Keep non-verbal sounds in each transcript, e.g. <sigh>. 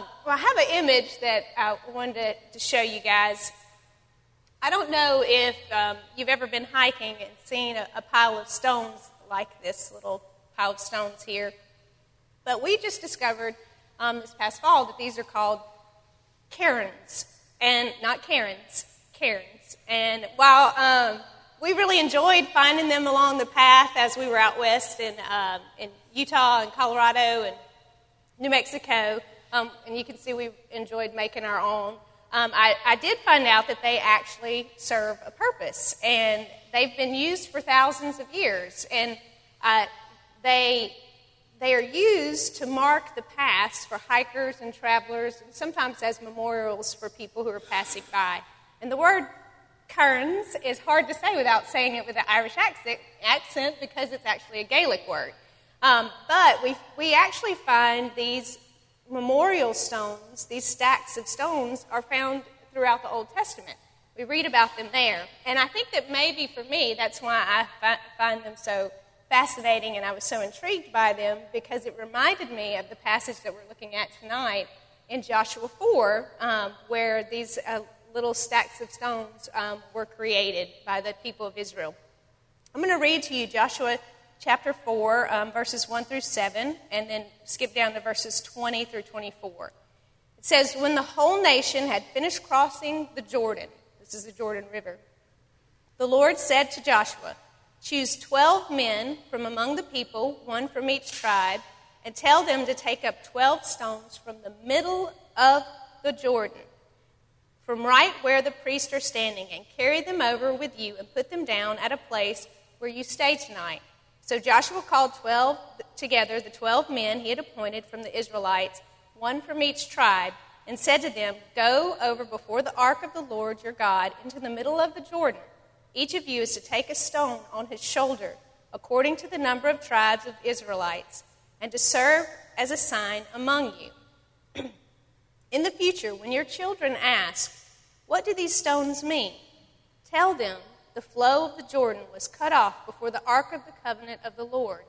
Um, well, I have an image that I wanted to, to show you guys. I don't know if um, you've ever been hiking and seen a, a pile of stones like this little pile of stones here, but we just discovered um, this past fall that these are called cairns, and not Karens, cairns. And while um, we really enjoyed finding them along the path as we were out west in, um, in Utah and Colorado and New Mexico, um, and you can see we enjoyed making our own. Um, I, I, did find out that they actually serve a purpose, and they've been used for thousands of years. And uh, they, they are used to mark the paths for hikers and travelers, and sometimes as memorials for people who are passing by. And the word "cairns" is hard to say without saying it with an Irish accent, accent because it's actually a Gaelic word. Um, but we, we actually find these memorial stones, these stacks of stones, are found throughout the Old Testament. We read about them there. And I think that maybe for me, that's why I fi- find them so fascinating and I was so intrigued by them because it reminded me of the passage that we're looking at tonight in Joshua 4, um, where these uh, little stacks of stones um, were created by the people of Israel. I'm going to read to you Joshua chapter 4, um, verses 1 through 7, and then skip down to verses 20 through 24. It says, When the whole nation had finished crossing the Jordan, this is the Jordan River, the Lord said to Joshua, Choose 12 men from among the people, one from each tribe, and tell them to take up 12 stones from the middle of the Jordan, from right where the priests are standing, and carry them over with you and put them down at a place where you stay tonight. So Joshua called 12 together the 12 men he had appointed from the Israelites, one from each tribe, and said to them, Go over before the ark of the Lord your God into the middle of the Jordan. Each of you is to take a stone on his shoulder, according to the number of tribes of Israelites, and to serve as a sign among you. <clears throat> In the future, when your children ask, What do these stones mean? Tell them the flow of the Jordan was cut off before the ark of the covenant of the Lord.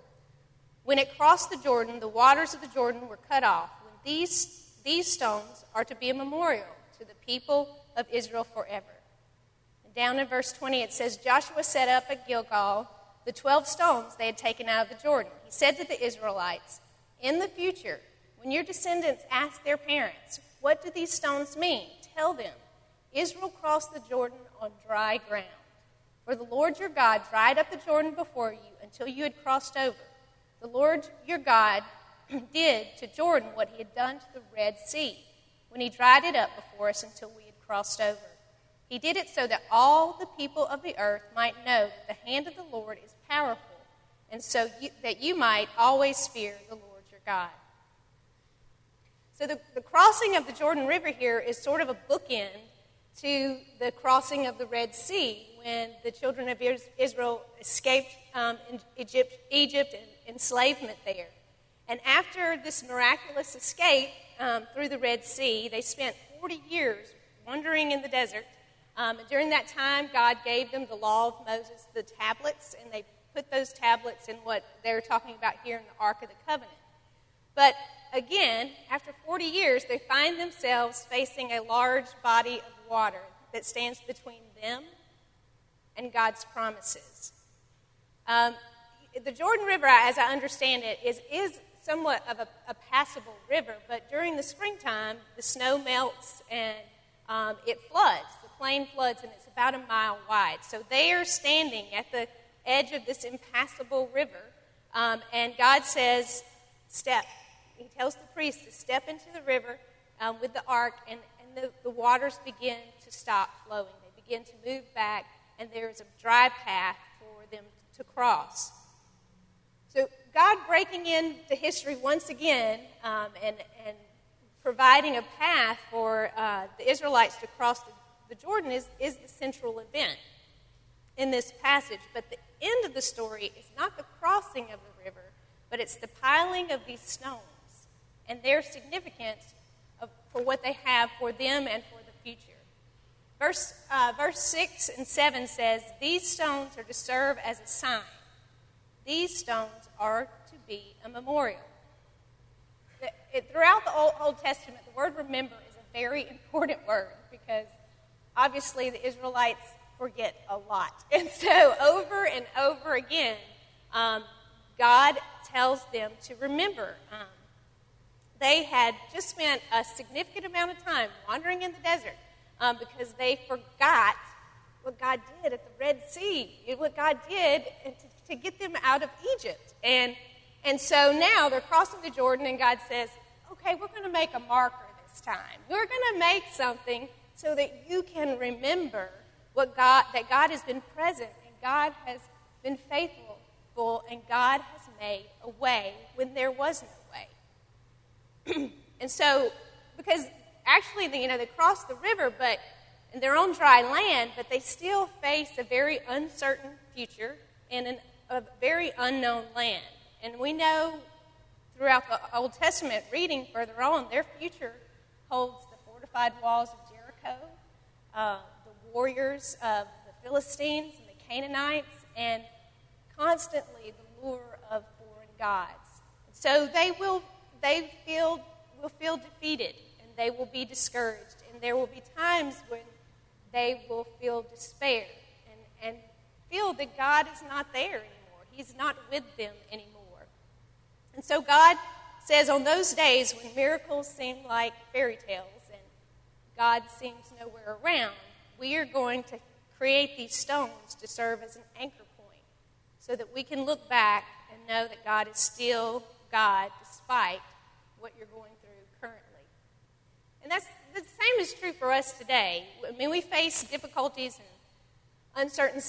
When it crossed the Jordan, the waters of the Jordan were cut off. When these, these stones are to be a memorial to the people of Israel forever. Down in verse 20, it says Joshua set up at Gilgal the 12 stones they had taken out of the Jordan. He said to the Israelites, In the future, when your descendants ask their parents, What do these stones mean? Tell them, Israel crossed the Jordan on dry ground. For the Lord your God dried up the Jordan before you until you had crossed over. The Lord your God <clears throat> did to Jordan what he had done to the Red Sea when he dried it up before us until we had crossed over. He did it so that all the people of the earth might know that the hand of the Lord is powerful, and so you, that you might always fear the Lord your God. So the, the crossing of the Jordan River here is sort of a bookend to the crossing of the Red Sea when the children of Israel escaped um, Egypt, Egypt and enslavement there. And after this miraculous escape um, through the Red Sea, they spent 40 years wandering in the desert. Um, and during that time, God gave them the law of Moses, the tablets, and they put those tablets in what they're talking about here in the Ark of the Covenant. But again, after 40 years, they find themselves facing a large body of water that stands between them and God's promises. Um, the Jordan River, as I understand it, is, is somewhat of a, a, passable river, but during the springtime, the snow melts and um, it floods. The plain floods, and it's about a mile wide. So they are standing at the edge of this impassable river, um, and God says, Step. He tells the priest to step into the river um, with the ark, and, and the, the waters begin to stop flowing. They begin to move back and there's a dry path for them to cross. So, God breaking into history once again um, and, and providing a path for uh, the Israelites to cross the, the Jordan is, is the central event in this passage. But the end of the story is not the crossing of the river, but it's the piling of these stones and their significance of, for what they have for them and for the future. Verse, uh, verse 6 and 7 says, These stones are to serve as a sign. These stones are to be a memorial. that it, throughout the Old, Old Testament, the word remember is a very <laughs> important word because obviously the Israelites forget a lot. <laughs> And so, over and over again, um, God tells them to remember. Um, they had just spent a significant amount of time wandering in the desert um, because they forgot what God did at the Red Sea, what God did to, to get them out of Egypt. And, and so now they're crossing the Jordan, and God says, okay, we're going to make a marker this time. We're going to make something so that you can remember what God, that God has been present and God has been faithful and God has made a way when there was no. <clears throat> and so, because actually, you know, they crossed the river, but in their own dry land, but they still face a very uncertain future in an, a very unknown land. And we know throughout the Old Testament, reading further on, their future holds the fortified walls of Jericho, uh, the warriors of the Philistines and the Canaanites, and constantly the lure of foreign gods. So they will they feel will feel defeated and they will be discouraged and there will be times when they will feel despair and, and feel that God is not there anymore. He's not with them anymore. And so God says on those days when miracles seem like fairy tales and God seems nowhere around, we are going to create these stones to serve as an anchor point so that we can look back and know that God is still God what you're going through currently. And that's the same is true for us today. I mean, we face difficulties and uncertain,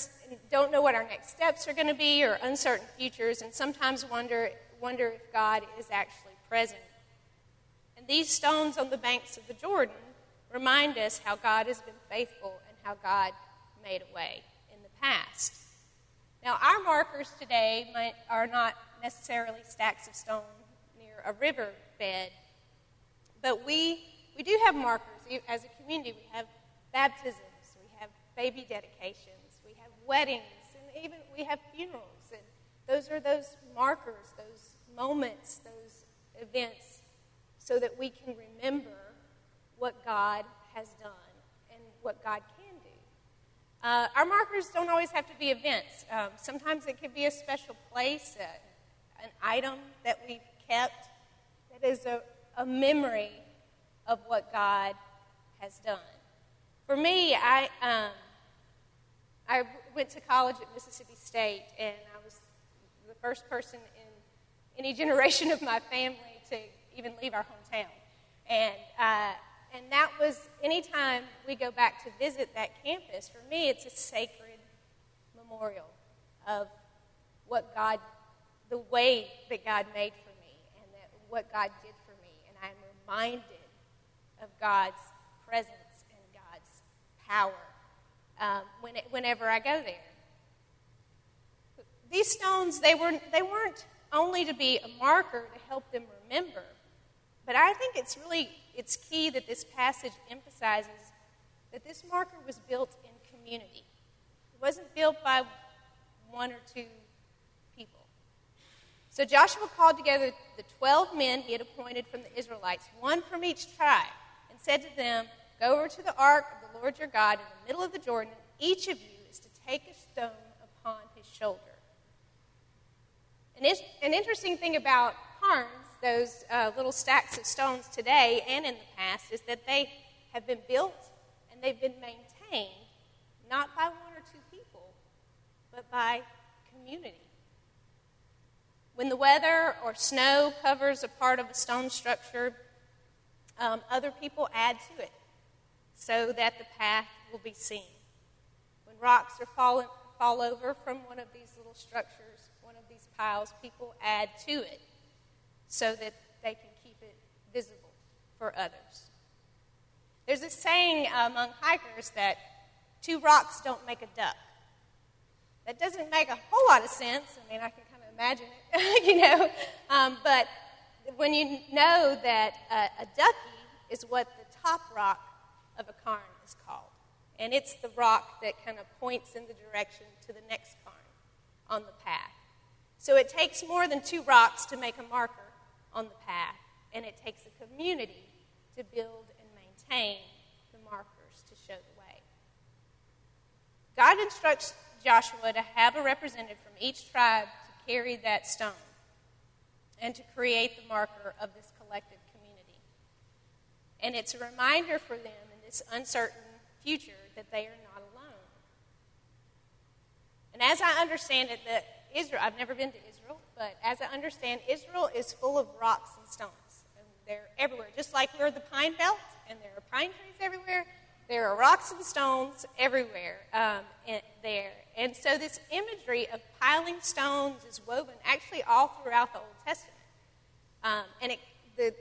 don't know what our next steps are going to be, or uncertain futures, and sometimes wonder wonder if God is actually present. And these stones on the banks of the Jordan remind us how God has been faithful and how God made a way in the past. Now, our markers today might, are not necessarily stacks of stone near a river bed, but we we do have markers as a community. We have baptisms, we have baby dedications, we have weddings, and even we have funerals. And those are those markers, those moments, those events, so that we can remember what God has done and what God can do. Uh, our markers don't always have to be events. Um, sometimes it could be a special place, an item that we've kept that is a, a memory of what God has done. For me, I, um, I went to college at Mississippi State, and I was the first person in any <laughs> generation of my family to even leave our hometown. And, uh, and that was anytime we go back to visit that campus, for me, it's a sacred memorial of what God, the way that God made for what God did for me. And I'm reminded of God's presence and God's power um, when it, whenever I go there. These stones, they, were, they weren't only to be a marker to help them remember, but I think it's really it's key that this passage emphasizes that this marker was built in community. It wasn't built by one or two people. So Joshua called together the 12 men he had appointed from the Israelites, one from each tribe and said to them, Go over to the ark of the Lord your God in the middle of the Jordan. Each of you is to take a stone upon his shoulder. And an interesting thing about cairns, those uh, little stacks of stones today and in the past, is that they have been built and they've been maintained not by one or two people, but by community. When the weather or snow covers a part of a stone structure, um, other people add to it so that the path will be seen. When rocks are fallen, fall over from one of these little structures, one of these piles, people add to it so that they can keep it visible for others. There's a saying among hikers that two rocks don't make a duck. That doesn't make a whole lot of sense. I mean, I can kind of imagine it, <laughs> you know. Um, but when you know that a, a ducky is what the top rock of a cairn is called. And it's the rock that kind of points in the direction to the next cairn on the path. So it takes more than two rocks to make a marker on the path. and it takes a community to build and maintain the markers to show the way. God instructs Joshua to have a representative from each tribe carry that stone and to create the marker of this collective community. And it's a reminder for them in this uncertain future that they are not alone. And as I understand it, that Israel, I've never been to Israel, but as I understand, Israel is full of rocks and stones. And they're everywhere. Just like we're the pine belt, and there are pine trees everywhere, there are rocks and stones everywhere um, there. And so this imagery of piling stones is woven actually all throughout the Old Testament. Um, and it, the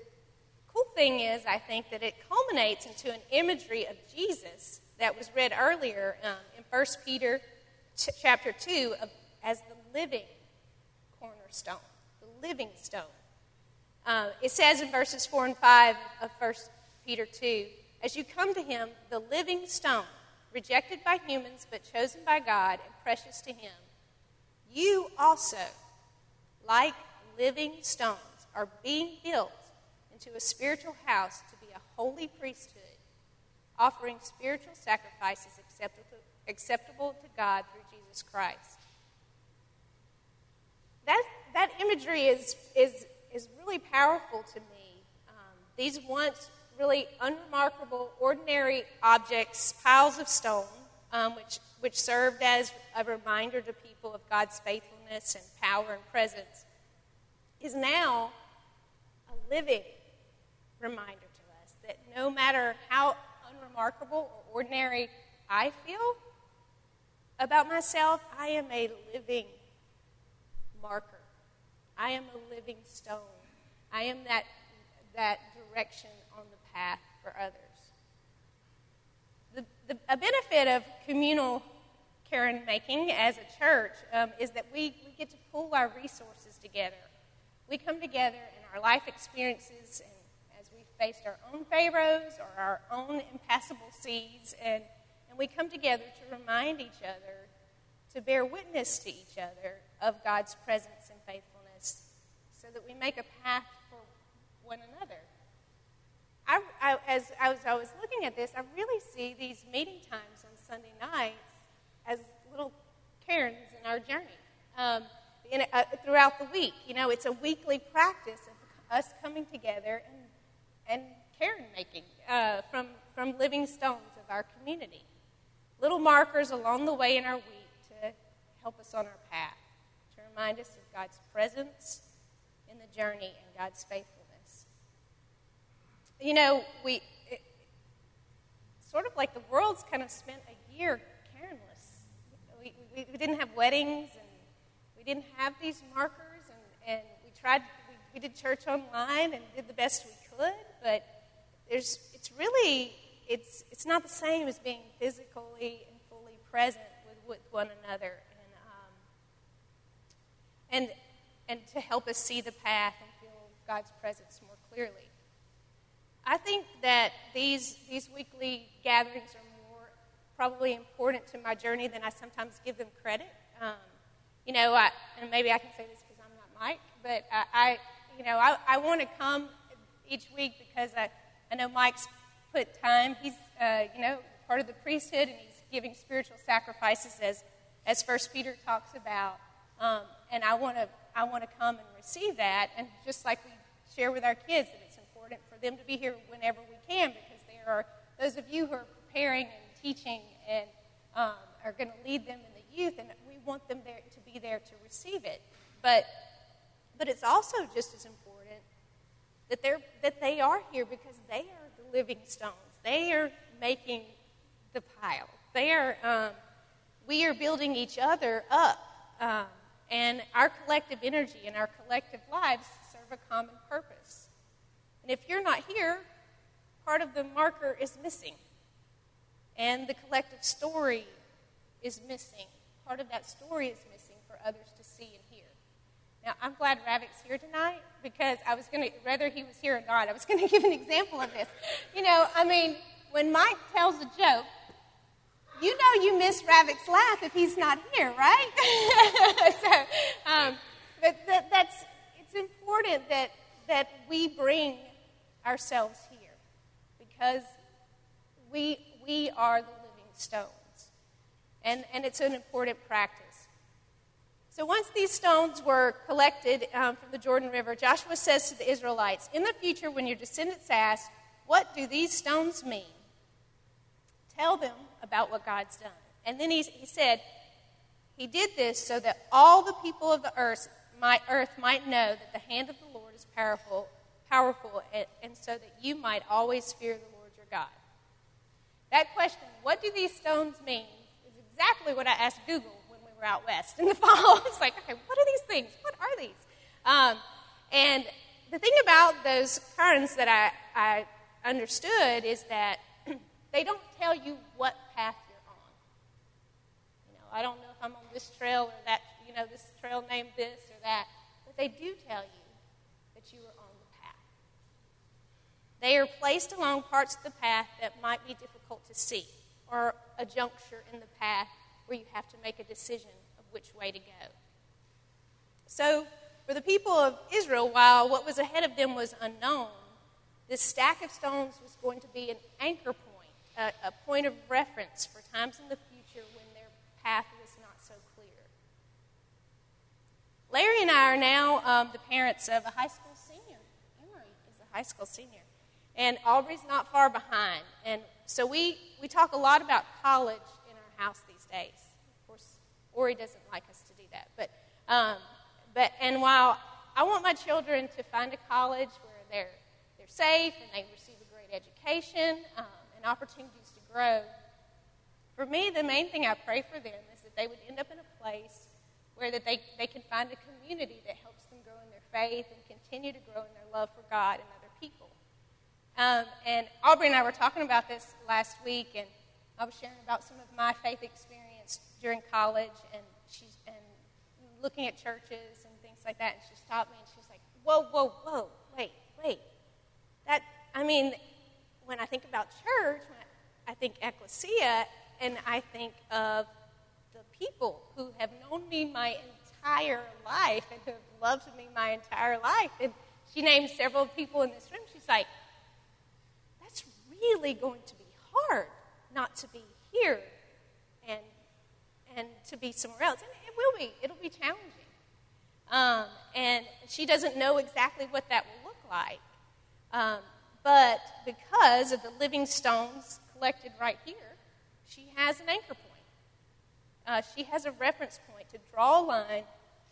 cool thing is, I think, that it culminates into an imagery of Jesus that was read earlier um, in 1 Peter ch- chapter 2 of, as the living cornerstone, the living stone. Uh, it says in verses 4 and 5 of 1 Peter 2 as you come to him, the living stone, rejected by humans but chosen by God and precious to him, you also, like living stones, are being built into a spiritual house to be a holy priesthood, offering spiritual sacrifices acceptable, to God through Jesus Christ. That, that imagery is, is, is really powerful to me. Um, these once really unremarkable, ordinary objects, piles of stone, um, which, which served as a reminder to people of God's faithfulness and power and presence, is now a living reminder to us that no matter how unremarkable or ordinary I feel about myself, I am a living marker. I am a living stone. I am that, that direction on the path for others. The, the, a benefit of communal care and making as a church um, is that we, we get to pool our resources together. We come together in our life experiences and as we faced our own pharaohs or our own impassable seas, and, and we come together to remind each other, to bear witness to each other of God's presence and faithfulness, so that we make a path for one another. I, as, as I was looking at this, I really see these meeting times on Sunday nights as little cairns in our journey um, in, uh, throughout the week. You know, it's a weekly practice of us coming together and, and cairn making uh, from, from living stones of our community. Little markers along the way in our week to help us on our path, to remind us of God's presence in the journey and God's faithfulness. You know, we it, sort of like the world's kind of spent a year cairnless. We, we, we, didn't have weddings and we didn't have these markers, and, and we tried, we, we did church online and did the best we could, but there's, it's really, it's, it's not the same as being physically and fully present with, with one another. And, um, and, and to help us see the path and feel God's presence more clearly. I think that these, these weekly gatherings are more probably important to my journey than I sometimes give them credit. Um, you know, I, and maybe I can say this because I'm not Mike, but I, I you know, I, I want to come each week because I, I know Mike's put time. He's, uh, you know, part of the priesthood, and he's giving spiritual sacrifices as, as First Peter talks about. Um, and I want to, I want to come and receive that, and just like we share with our kids, that them to be here whenever we can because there are those of you who are preparing and teaching and um, are going to lead them in the youth, and we want them there to be there to receive it. But but it's also just as important that they're that they are here because they are the living stones. They are making the pile. They are. Um, we are building each other up, um, and our collective energy and our collective lives serve a common purpose. And if you're not here, part of the marker is missing. And the collective story is missing. Part of that story is missing for others to see and hear. Now, I'm glad Ravik's here tonight because I was going to, whether he was here or not, I was going <laughs> to give an example of this. You know, I mean, when Mike tells a joke, you know you miss Ravik's laugh if he's not here, right? <laughs> so, um, but that, that's, it's important that that we bring ourselves here because we, we are the living stones. And, and it's an important practice. So once these stones were collected um, from the Jordan River, Joshua says to the Israelites, In the future, when your descendants ask, What do these stones mean? Tell them about what God's done. And then he, he said, He did this so that all the people of the earth might, earth might know that the hand of the Lord is powerful, powerful and, and so that you might always fear the Lord your God. That question, what do these stones mean, is exactly what I asked Google when we were out west in the <laughs> fall. it's like, okay, what are these things? What are these? Um, and the thing about those cairns that I, I understood is that <clears throat> they don't tell you what path you're on. You know, I don't know if I'm on this trail or that, you know, this trail named this or that, but they do tell you that you are. They are placed along parts of the path that might be difficult to see, or a juncture in the path where you have to make a decision of which way to go. So, for the people of Israel, while what was ahead of them was unknown, this stack of stones was going to be an anchor point, a, a point of reference for times in the future when their path was not so clear. Larry and I are now um, the parents of a high school senior. Emery is a high school senior. And Aubrey's not far behind. And so we, we talk a lot about college in our house these days. Of course, Ori doesn't like us to do that. But, um, but and while I want my children to find a college where they're, they're safe and they receive a great education um, and opportunities to grow, for me, the main thing I pray for them is that they would end up in a place where that they, they can find a community that helps them grow in their faith and continue to grow in their love for God and other people. Um, and Aubrey and I were talking about this last week, and I was sharing about some of my faith experience during college, and she's and looking at churches and things like that. And she stopped me, and she was like, "Whoa, whoa, whoa! Wait, wait! That I mean, when I think about church, when I think ecclesia, and I think of the people who have known me my entire life and who have loved me my entire life." And she named several people in this room. She's like, really going to be hard not to be here and, and to be somewhere else. And it will be, it'll be challenging. Um, and she doesn't know exactly what that will look like. Um, but because of the living stones collected right here, she has an anchor point. Uh, she has a reference point to draw a line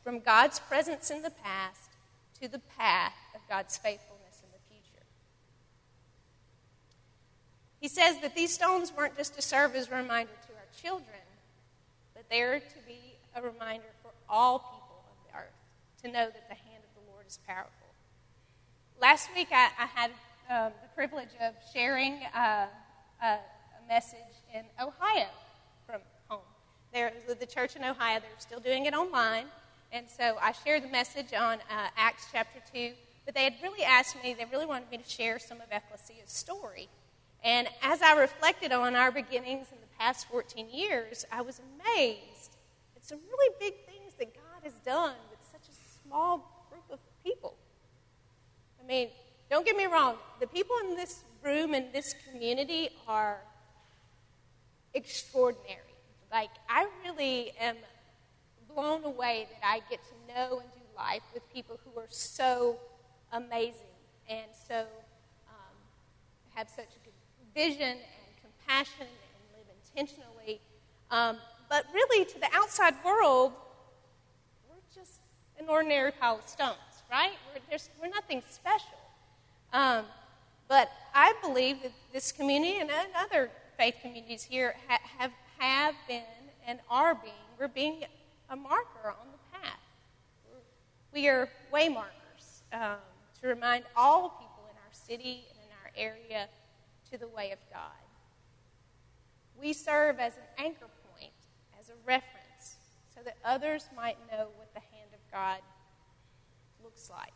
from God's presence in the past to the path of God's faithfulness. He says that these stones weren't just to serve as a reminder to our children, but they're to be a reminder for all people of the earth to know that the hand of the Lord is powerful. Last week, I, I had um, the privilege of sharing uh, a, a, message in Ohio from home. There, the church in Ohio, they're still doing it online. And so I shared the message on uh, Acts chapter 2. But they had really asked me, they really wanted me to share some of Ecclesia's story. And as I reflected on our beginnings in the past 14 years, I was amazed at some really big things that God has done with such a small group of people. I mean, don't get me wrong, the people in this room and this community are extraordinary. Like, I really am blown away that I get to know and do life with people who are so amazing and so um, have such vision and compassion and live intentionally. Um, but really, to the outside world, we're just an ordinary pile of stones, right? We're, we're nothing special. Um, but I believe that this community and other faith communities here ha- have, have been and are being, we're being a marker on the path. We're, we are waymarkers um, to remind all people in our city and in our area to the way of God. We serve as an anchor point, as a reference, so that others might know what the hand of God looks like.